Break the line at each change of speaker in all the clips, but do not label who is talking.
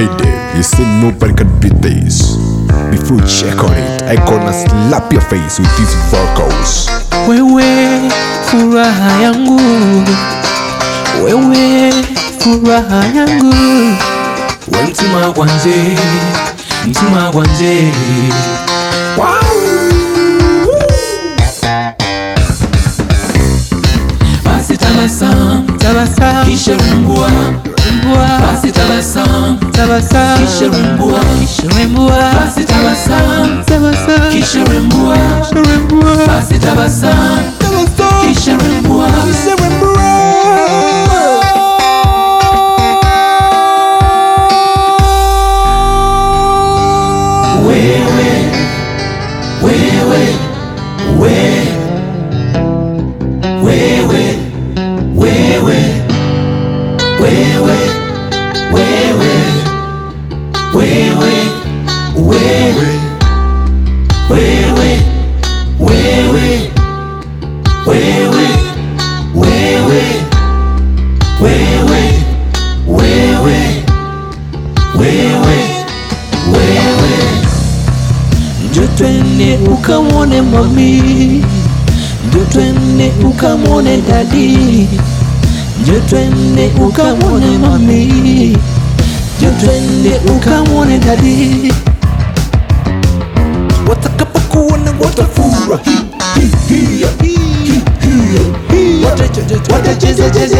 heyday. You see, nobody can beat this. Before you check on it, I gonna slap your face with these vocals.
Wewe furaha yangu, wewe furaha yangu, we mtima kwanje, mtima kwanje. Wow. Basi tabasamu,
tabasamu,
kisha
rungua
basi tabasamu,
tabasamu,
kisha rumbua,
rembua,
basi tabasamu,
tabasamu,
kisha rumbua,
rembua,
basi tabasamu, kisha rumbua. Wewe, wewe,
ukamwone mami, njo twende ukamwone dadi, njo twende ukamwone mami, njo twende ukamwone dadi.
Watakapokuona watafurahi.
Watacheza cheza cheza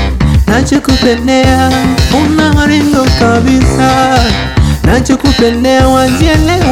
nachokupendea una maringo kabisa, nachokupendea wajielewa